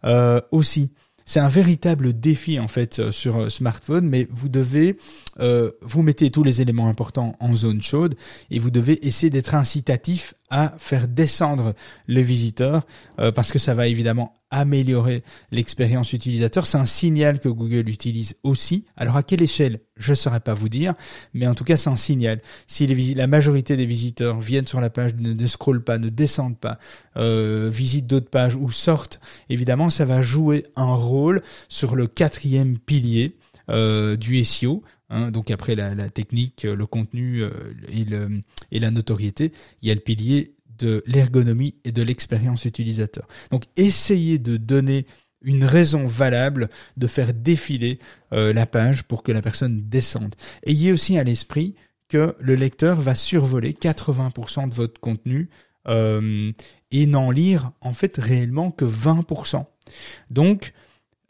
Euh, aussi, c'est un véritable défi en fait euh, sur euh, smartphone, mais vous devez euh, vous mettez tous les éléments importants en zone chaude et vous devez essayer d'être incitatif à faire descendre les visiteurs euh, parce que ça va évidemment améliorer l'expérience utilisateur. C'est un signal que Google utilise aussi. Alors à quelle échelle Je ne saurais pas vous dire, mais en tout cas c'est un signal. Si la majorité des visiteurs viennent sur la page, ne, ne pas, ne descendent pas, euh, visitent d'autres pages ou sortent, évidemment ça va jouer un rôle sur le quatrième pilier euh, du SEO. Hein, donc après la, la, technique, le contenu euh, et, le, et la notoriété, il y a le pilier de l'ergonomie et de l'expérience utilisateur. Donc essayez de donner une raison valable de faire défiler euh, la page pour que la personne descende. Ayez aussi à l'esprit que le lecteur va survoler 80% de votre contenu euh, et n'en lire en fait réellement que 20%. Donc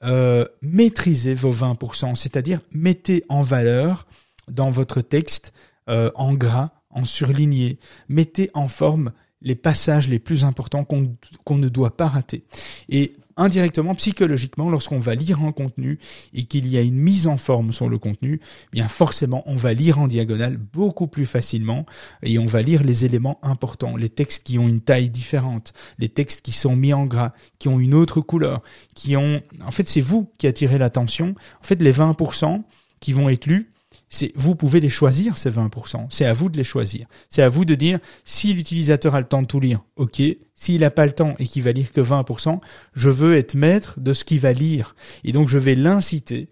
euh, maîtrisez vos 20%, c'est-à-dire mettez en valeur dans votre texte euh, en gras, en surligné, mettez en forme les passages les plus importants qu'on ne doit pas rater. Indirectement, psychologiquement, lorsqu'on va lire un contenu et qu'il y a une mise en forme sur le contenu, eh bien forcément, on va lire en diagonale beaucoup plus facilement et on va lire les éléments importants, les textes qui ont une taille différente, les textes qui sont mis en gras, qui ont une autre couleur, qui ont... En fait, c'est vous qui attirez l'attention. En fait, les 20% qui vont être lus, c'est vous pouvez les choisir ces 20%. C'est à vous de les choisir. C'est à vous de dire si l'utilisateur a le temps de tout lire, ok. S'il n'a pas le temps et qu'il va lire que 20%, je veux être maître de ce qu'il va lire. Et donc je vais l'inciter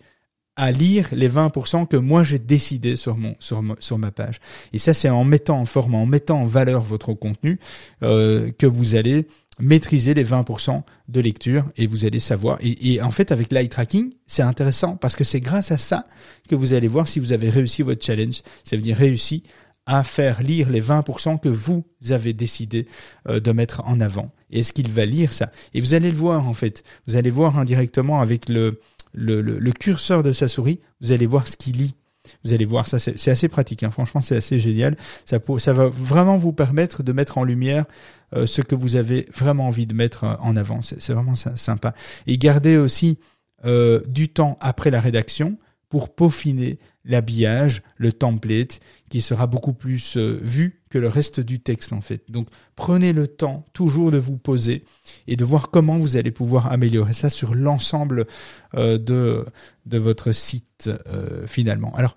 à lire les 20% que moi j'ai décidé sur mon sur ma, sur ma page. Et ça c'est en mettant en forme, en mettant en valeur votre contenu euh, que vous allez maîtriser les 20% de lecture et vous allez savoir. Et, et en fait, avec l'eye tracking, c'est intéressant parce que c'est grâce à ça que vous allez voir si vous avez réussi votre challenge. Ça veut dire réussi à faire lire les 20% que vous avez décidé euh, de mettre en avant. Est-ce qu'il va lire ça? Et vous allez le voir en fait. Vous allez voir indirectement avec le, le, le, curseur de sa souris, vous allez voir ce qu'il lit. Vous allez voir ça, c'est assez pratique. Hein. Franchement, c'est assez génial. Ça, va vraiment vous permettre de mettre en lumière euh, ce que vous avez vraiment envie de mettre euh, en avant. C'est vraiment sympa. Et gardez aussi euh, du temps après la rédaction pour peaufiner l'habillage, le template, qui sera beaucoup plus euh, vu que le reste du texte en fait. Donc prenez le temps toujours de vous poser et de voir comment vous allez pouvoir améliorer ça sur l'ensemble euh, de, votre site euh, finalement. Alors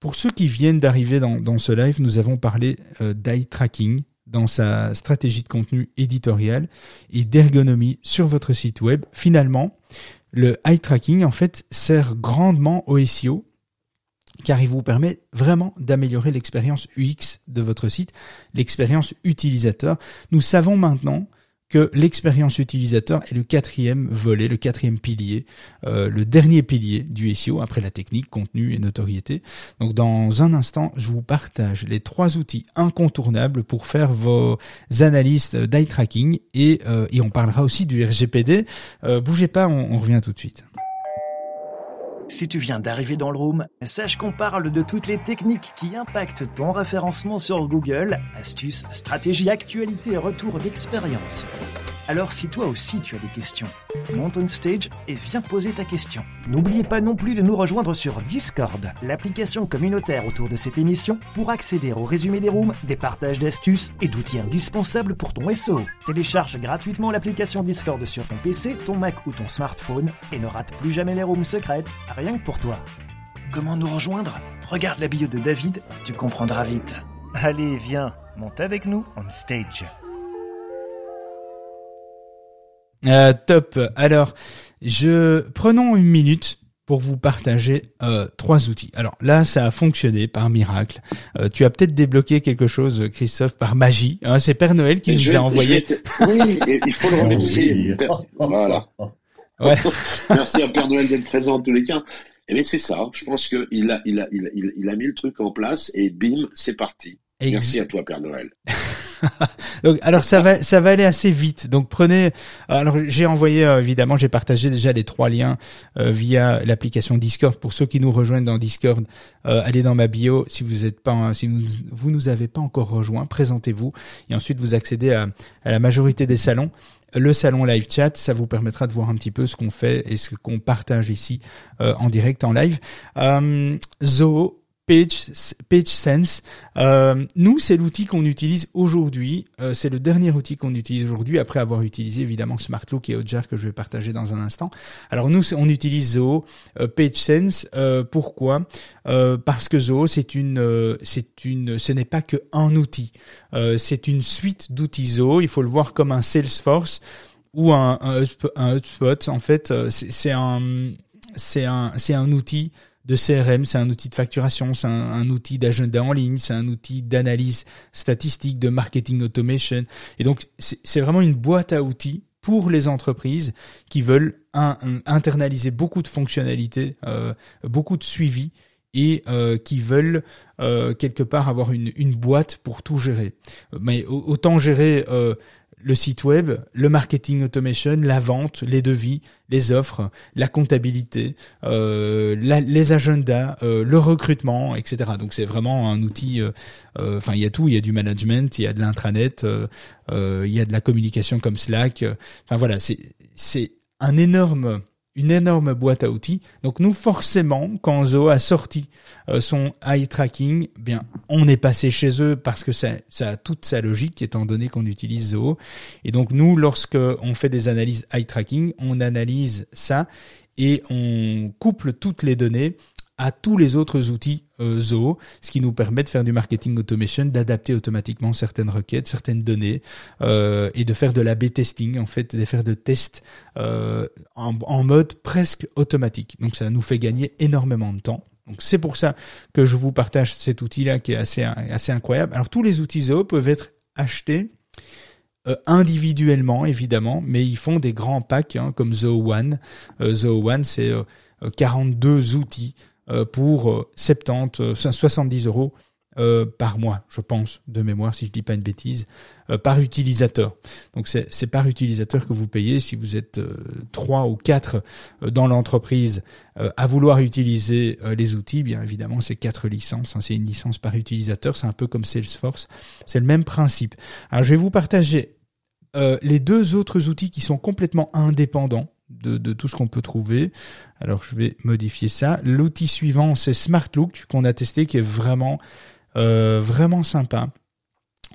pour ceux qui viennent d'arriver dans, ce live, nous avons parlé d'eye tracking dans sa stratégie de contenu éditorial et d'ergonomie sur votre site web. Finalement, le eye tracking en fait sert grandement au SEO car il vous permet vraiment d'améliorer l'expérience UX de votre site, l'expérience utilisateur. Nous savons maintenant que l'expérience utilisateur est le quatrième volet, le quatrième pilier, euh, le dernier pilier du SEO après la technique, contenu et notoriété. Donc dans un instant, je vous partage les trois outils incontournables pour faire vos analyses d'eye tracking et, euh, et on parlera aussi du RGPD. Euh, bougez pas, on revient tout de suite. Si tu viens d'arriver dans le room, sache qu'on parle de toutes les techniques qui impactent ton référencement sur Google, astuces, stratégies, actualités et retours d'expérience. Alors si toi aussi tu as des questions, monte on stage et viens poser ta question. N'oubliez pas non plus de nous rejoindre sur Discord, l'application communautaire autour de cette émission, pour accéder au résumé des rooms, des partages d'astuces et d'outils indispensables pour ton SEO. Télécharge gratuitement l'application Discord sur ton PC, ton Mac ou ton smartphone et ne rate plus jamais les rooms secrètes, rien que pour toi. Comment nous rejoindre? Regarde la bio de David, tu comprendras vite. Allez, viens, monte avec nous on stage. Euh, top. Alors, je prenons une minute pour vous partager euh, trois outils. Alors là, ça a fonctionné par miracle. Euh, tu as peut-être débloqué quelque chose, Christophe, par magie. Hein, c'est Père Noël qui nous a envoyé. Oui, il faut le (laughs) remercier. Voilà. (laughs) (laughs) Merci à Père Noël d'être présent en tous les cas. Et eh bien c'est ça. Je pense qu'il a, il a, il a, il a mis le truc en place et bim, c'est parti. Merci à toi, Père Noël. (laughs) Donc, alors ça va, ça va aller assez vite. Donc prenez. Alors j'ai envoyé euh, évidemment, j'ai partagé déjà les trois liens euh, via l'application Discord pour ceux qui nous rejoignent dans Discord. Euh, allez dans ma bio si vous êtes pas, si vous nous avez pas encore rejoint, présentez-vous et ensuite vous accédez à, à la majorité des salons le salon live chat, ça vous permettra de voir un petit peu ce qu'on fait et ce qu'on partage ici en direct en live. Euh, Page, PageSense. Euh, nous, c'est l'outil qu'on utilise aujourd'hui. Euh, c'est le dernier outil qu'on utilise aujourd'hui, après avoir utilisé évidemment SmartLook et Hotjar que je vais partager dans un instant. Alors nous, on utilise Zoho, euh, PageSense. Euh, pourquoi? Parce que Zoho, c'est une, c'est une, ce n'est pas que un outil. c'est une suite d'outils Zoho. Il faut le voir comme un Salesforce ou un, un, HubSpot. En fait, c'est un, c'est un, c'est un outil de CRM, c'est un outil de facturation, c'est un, outil d'agenda en ligne, c'est un outil d'analyse statistique, de marketing automation. Et donc, c'est vraiment une boîte à outils pour les entreprises qui veulent internaliser beaucoup de fonctionnalités, euh, beaucoup de suivi et euh, qui veulent euh, quelque part avoir une, une, boîte pour tout gérer. Mais autant gérer le site web, le marketing automation, la vente, les devis, les offres, la comptabilité, euh, les agendas, euh, le recrutement, etc. Donc c'est vraiment un outil. Euh, enfin, il y a tout. Il y a du management, il y a de l'intranet, il y a de la communication comme Slack. Enfin voilà, c'est c'est un énorme une énorme boîte à outils. Donc nous, forcément, quand Zoho a sorti euh, son eye tracking, eh bien, on est passé chez eux parce que ça, a toute sa logique, étant donné qu'on utilise Zoho. Et donc nous, lorsque on fait des analyses eye tracking, on analyse ça et on couple toutes les données à tous les autres outils euh, Zoho, ce qui nous permet de faire du marketing automation, d'adapter automatiquement certaines requêtes, certaines données, euh, et de faire de l'A-B testing, en fait, de faire de tests euh, en, mode presque automatique. Donc ça nous fait gagner énormément de temps. Donc c'est pour ça que je vous partage cet outil-là qui est assez assez incroyable. Alors tous les outils Zoho peuvent être achetés euh, individuellement évidemment, mais ils font des grands packs hein, comme Zoho One. Zoho One, c'est 42 outils pour 70, 70 euros euh, par mois, je pense, de mémoire, si je dis pas une bêtise, euh, par utilisateur. Donc c'est par utilisateur que vous payez. Si vous êtes euh, trois ou quatre dans l'entreprise à vouloir utiliser les outils, bien évidemment, c'est quatre licences. Hein, c'est une licence par utilisateur. C'est un peu comme Salesforce. C'est le même principe. Alors je vais vous partager les deux autres outils qui sont complètement indépendants de, tout ce qu'on peut trouver. Alors je vais modifier ça. L'outil suivant, c'est SmartLook qu'on a testé, qui est vraiment euh, vraiment sympa.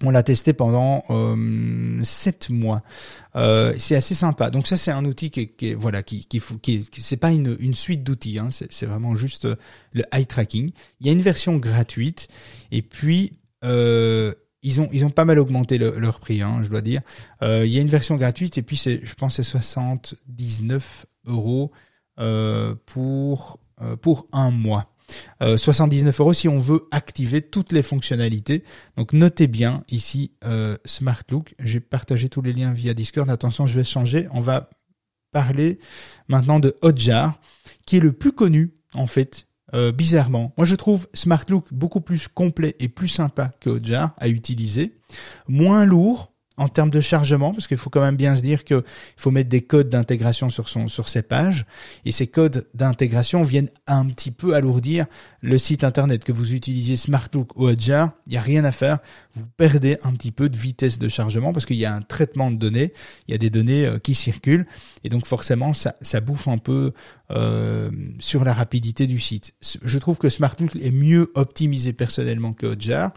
On l'a testé pendant euh, 7 mois. Euh, c'est assez sympa. Donc ça, c'est un outil qui, qui voilà, qui, qui, qui, c'est pas une, une suite d'outils. Hein. C'est vraiment juste euh, le eye tracking. Il y a une version gratuite et puis euh, ils ont ils ont pas mal augmenté leur prix, hein, je dois dire. Euh, il y a une version gratuite et puis c'est, je pense, c'est 79 euros pour pour un mois. 79 euh, euros si on veut activer toutes les fonctionnalités. Donc notez bien ici euh, Smart Look. J'ai partagé tous les liens via Discord. Attention, je vais changer. On va parler maintenant de Hotjar, qui est le plus connu en fait. Euh, bizarrement, moi je trouve Smart Look beaucoup plus complet et plus sympa que Hotjar à utiliser, moins lourd, en termes de chargement, parce qu'il faut quand même bien se dire qu'il faut mettre des codes d'intégration sur son sur ses pages, et ces codes d'intégration viennent un petit peu alourdir le site internet. Que vous utilisiez SmartLook ou Hotjar, il y a rien à faire, vous perdez un petit peu de vitesse de chargement parce qu'il y a un traitement de données, il y a des données euh, qui circulent, et donc forcément ça ça bouffe un peu euh, sur la rapidité du site. Je trouve que SmartLook est mieux optimisé personnellement que Hotjar,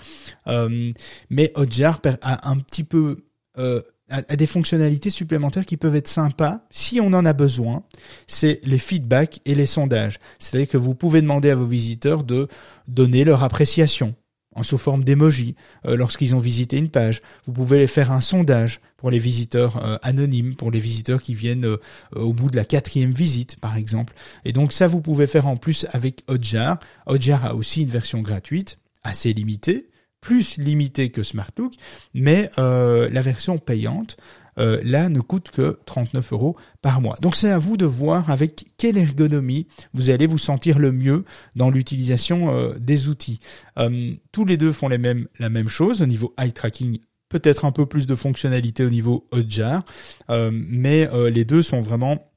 euh, mais Hotjar a un petit peu euh, à, des fonctionnalités supplémentaires qui peuvent être sympas si on en a besoin. C'est les feedbacks et les sondages. C'est-à-dire que vous pouvez demander à vos visiteurs de donner leur appréciation en sous forme d'emoji euh, lorsqu'ils ont visité une page. Vous pouvez faire un sondage pour les visiteurs euh, anonymes, pour les visiteurs qui viennent euh, au bout de la quatrième visite, par exemple. Et donc ça, vous pouvez faire en plus avec Hotjar. Hotjar a aussi une version gratuite, assez limitée, plus limitée que SmartLook, mais la version payante euh, là ne coûte que 39 euros par mois. Donc c'est à vous de voir avec quelle ergonomie vous allez vous sentir le mieux dans l'utilisation euh, des outils. Euh, tous les deux font la même chose au niveau eye tracking peut-être un peu plus de fonctionnalité au niveau Hotjar, mais les deux sont vraiment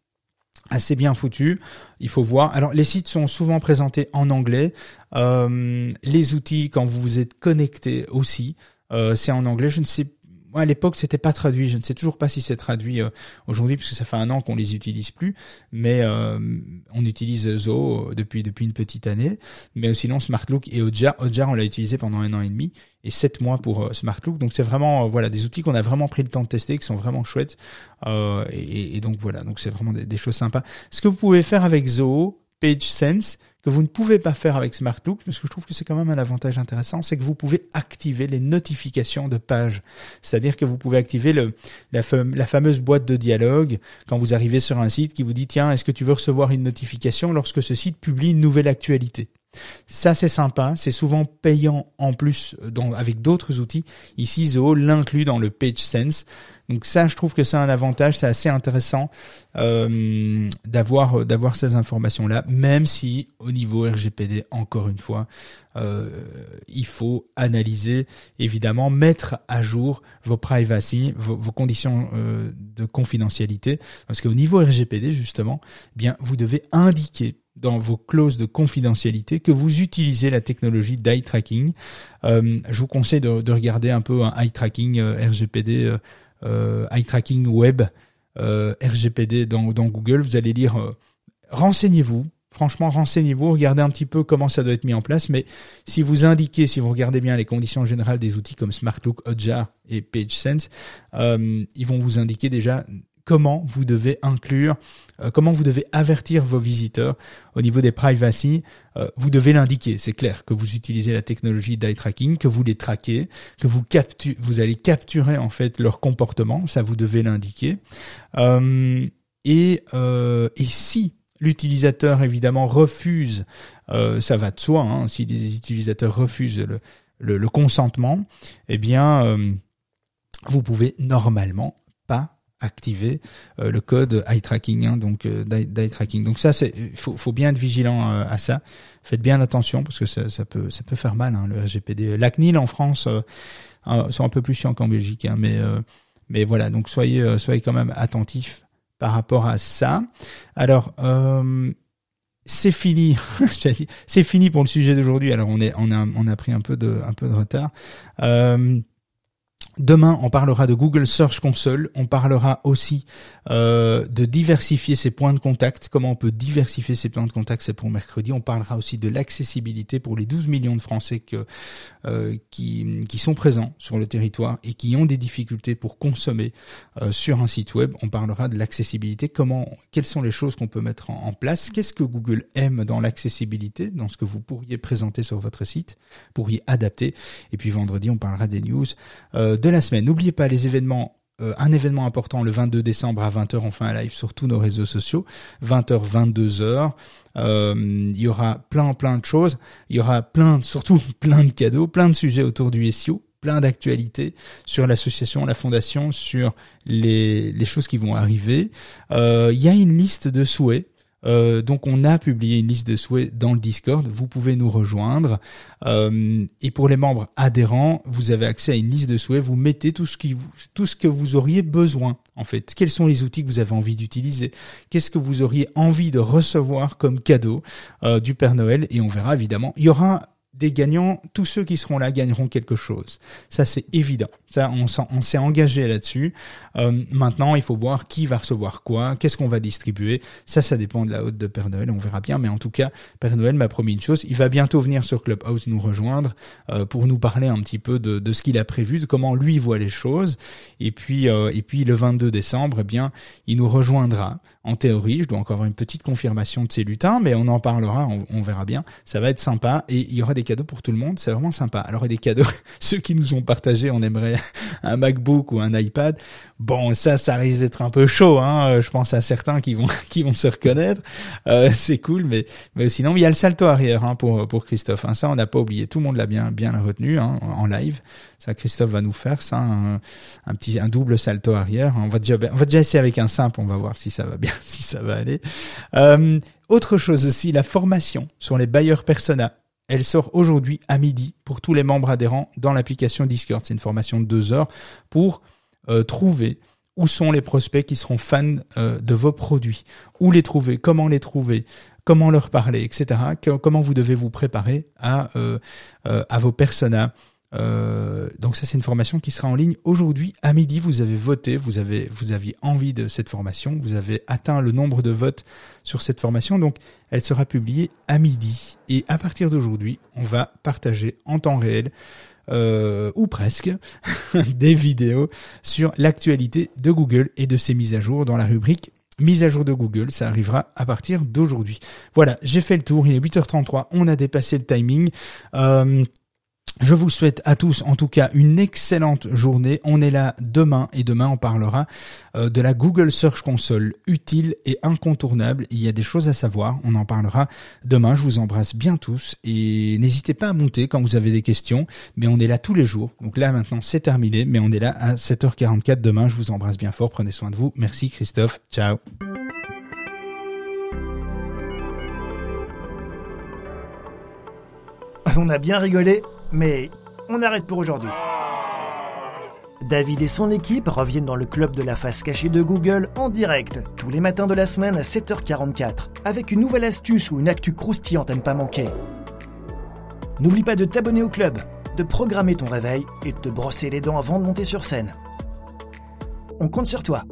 assez bien foutus. Il faut voir. Alors les sites sont souvent présentés en anglais. les outils quand vous vous êtes connecté aussi, c'est en anglais. Je ne sais à l'époque, c'était pas traduit. Je ne sais toujours pas si c'est traduit euh, aujourd'hui, puisque ça fait un an qu'on les utilise plus. Mais euh, on utilise Zo depuis depuis une petite année. Mais sinon, SmartLook et Hotjar, Hotjar, on l'a utilisé pendant un an et demi et sept mois pour euh, SmartLook. Donc c'est vraiment voilà des outils qu'on a vraiment pris le temps de tester, qui sont vraiment chouettes. Et, et, donc voilà, donc c'est vraiment des, des, choses sympas. Ce que vous pouvez faire avec Zoho, PageSense, que vous ne pouvez pas faire avec SmartLook, parce que je trouve que c'est quand même un avantage intéressant, c'est que vous pouvez activer les notifications de pages. C'est-à-dire que vous pouvez activer la, la, fameuse boîte de dialogue quand vous arrivez sur un site qui vous dit tiens, est-ce que tu veux recevoir une notification lorsque ce site publie une nouvelle actualité? Ça, c'est sympa. C'est souvent payant en plus dans, avec d'autres outils. Ici, Zoho l'inclut dans le Page Sense. Donc ça, je trouve que c'est un avantage. C'est assez intéressant euh, d'avoir d'avoir ces informations-là, même si au niveau RGPD, encore une fois, euh, il faut analyser, évidemment, mettre à jour vos privacy, vos, conditions euh, de confidentialité, parce qu'au niveau RGPD, justement, eh bien, vous devez indiquer dans vos clauses de confidentialité que vous utilisez la technologie d'eye tracking. Euh, je vous conseille de, de, regarder un peu un eye tracking euh, RGPD, euh, eye tracking web RGPD dans, Google. Vous allez lire, renseignez-vous. Franchement, renseignez-vous, regardez un petit peu comment ça doit être mis en place. Mais si vous indiquez, si vous regardez bien les conditions générales des outils comme SmartLook, Hotjar et PageSense, ils vont vous indiquer déjà comment vous devez inclure, euh, comment vous devez avertir vos visiteurs au niveau des privacy. Euh, vous devez l'indiquer, c'est clair, que vous utilisez la technologie d'eye tracking, que vous les traquez, que vous vous allez capturer en fait leur comportement, ça vous devez l'indiquer. Euh, et, si l'utilisateur évidemment refuse, ça va de soi, hein, si les utilisateurs refusent le, le, consentement, eh bien vous pouvez normalement activer euh, le code eye tracking hein, donc euh, d'eye tracking. Donc ça c'est faut, faut bien être vigilant euh, à ça. Faites bien attention parce que ça, ça peut ça peut faire mal hein, le RGPD la CNIL en France sont un peu plus chiants qu'en Belgique hein, mais mais voilà. Donc soyez soyez quand même attentifs par rapport à ça. Alors c'est fini, (laughs) c'est fini pour le sujet d'aujourd'hui. Alors on est, on a, on a pris un peu de, un peu de retard. Demain, on parlera de Google Search Console. On parlera aussi euh, de diversifier ses points de contact. Comment on peut diversifier ses points de contact, c'est pour mercredi. On parlera aussi de l'accessibilité pour les 12 millions de Français que, euh, qui, qui sont présents sur le territoire et qui ont des difficultés pour consommer euh, sur un site web. On parlera de l'accessibilité. Comment, quelles sont les choses qu'on peut mettre en, en place? Qu'est-ce que Google aime dans l'accessibilité, dans ce que vous pourriez présenter sur votre site, pourriez adapter? Et puis vendredi, on parlera des news. Euh, de la semaine. N'oubliez pas les événements euh, un événement important le 22 décembre à 20h, on fait un live sur tous nos réseaux sociaux. 20h, 22h. Euh, il y aura plein, plein de choses. Il y aura plein, surtout (laughs) plein de cadeaux, plein de sujets autour du SEO, plein d'actualités sur l'association, la fondation, sur les, les choses qui vont arriver. Euh, il y a une liste de souhaits euh, donc on a publié une liste de souhaits dans le Discord. Vous pouvez nous rejoindre. Euh, et pour les membres adhérents, vous avez accès à une liste de souhaits. Vous mettez tout ce qui tout ce que vous auriez besoin. En fait, quels sont les outils que vous avez envie d'utiliser? Qu'est-ce que vous auriez envie de recevoir comme cadeau euh, du Père Noël? Et on verra évidemment. Il y aura des gagnants, tous ceux qui seront là gagneront quelque chose. Ça, c'est évident. Ça, on, s'est engagé là-dessus. Euh, maintenant, il faut voir qui va recevoir quoi, qu'est-ce qu'on va distribuer. Ça, ça dépend de la haute de Père Noël. On verra bien. Mais en tout cas, Père Noël m'a promis une chose. Il va bientôt venir sur Clubhouse nous rejoindre euh, pour nous parler un petit peu de, ce qu'il a prévu, de comment lui voit les choses. Et puis, euh, et puis le 22 décembre, eh bien, il nous rejoindra. En théorie, je dois encore avoir une petite confirmation de ces lutins, mais on en parlera. On, verra bien. Ça va être sympa et il y aura des cadeaux pour tout le monde, c'est vraiment sympa. Alors a des cadeaux, (laughs) ceux qui nous ont partagé, on aimerait un MacBook ou un iPad. Bon, ça, ça risque d'être un peu chaud. Hein. Je pense à certains qui vont (laughs) qui vont se reconnaître. Euh, c'est cool, mais mais sinon il y a le salto arrière hein, pour pour Christophe. Hein. Ça, on n'a pas oublié. Tout le monde l'a bien bien retenu hein, en live. Ça, Christophe va nous faire ça, un, petit un double salto arrière. On va déjà on va déjà essayer avec un simple. On va voir si ça va bien, (laughs) si ça va aller. Euh, autre chose aussi, la formation sur les bailleurs persona. Elle sort aujourd'hui à midi pour tous les membres adhérents dans l'application Discord. C'est une formation de deux heures pour euh, trouver où sont les prospects qui seront fans euh, de vos produits, où les trouver, comment les trouver, comment leur parler, etc. comment vous devez vous préparer à euh, à vos personas euh, donc ça c'est une formation qui sera en ligne aujourd'hui à midi. Vous avez voté, vous avez vous aviez envie de cette formation, vous avez atteint le nombre de votes sur cette formation, donc elle sera publiée à midi. Et à partir d'aujourd'hui, on va partager en temps réel euh, ou presque (laughs) des vidéos sur l'actualité de Google et de ses mises à jour dans la rubrique mise à jour de Google. Ça arrivera à partir d'aujourd'hui. Voilà, j'ai fait le tour. Il est 8h33. On a dépassé le timing. Euh, je vous souhaite à tous, en tout cas, une excellente journée. On est là demain et demain on parlera euh, de la Google Search Console, utile et incontournable. Il y a des choses à savoir. On en parlera demain. Je vous embrasse bien tous et n'hésitez pas à monter quand vous avez des questions. Mais on est là tous les jours. Donc là maintenant c'est terminé, mais on est là à 7h44 demain. Je vous embrasse bien fort. Prenez soin de vous. Merci Christophe. Ciao. On a bien rigolé mais on arrête pour aujourd'hui. David et son équipe reviennent dans le club de la face cachée de Google en direct, tous les matins de la semaine à 7h44, avec une nouvelle astuce ou une actu croustillante à ne pas manquer. N'oublie pas de t'abonner au club, de programmer ton réveil et de te brosser les dents avant de monter sur scène. On compte sur toi.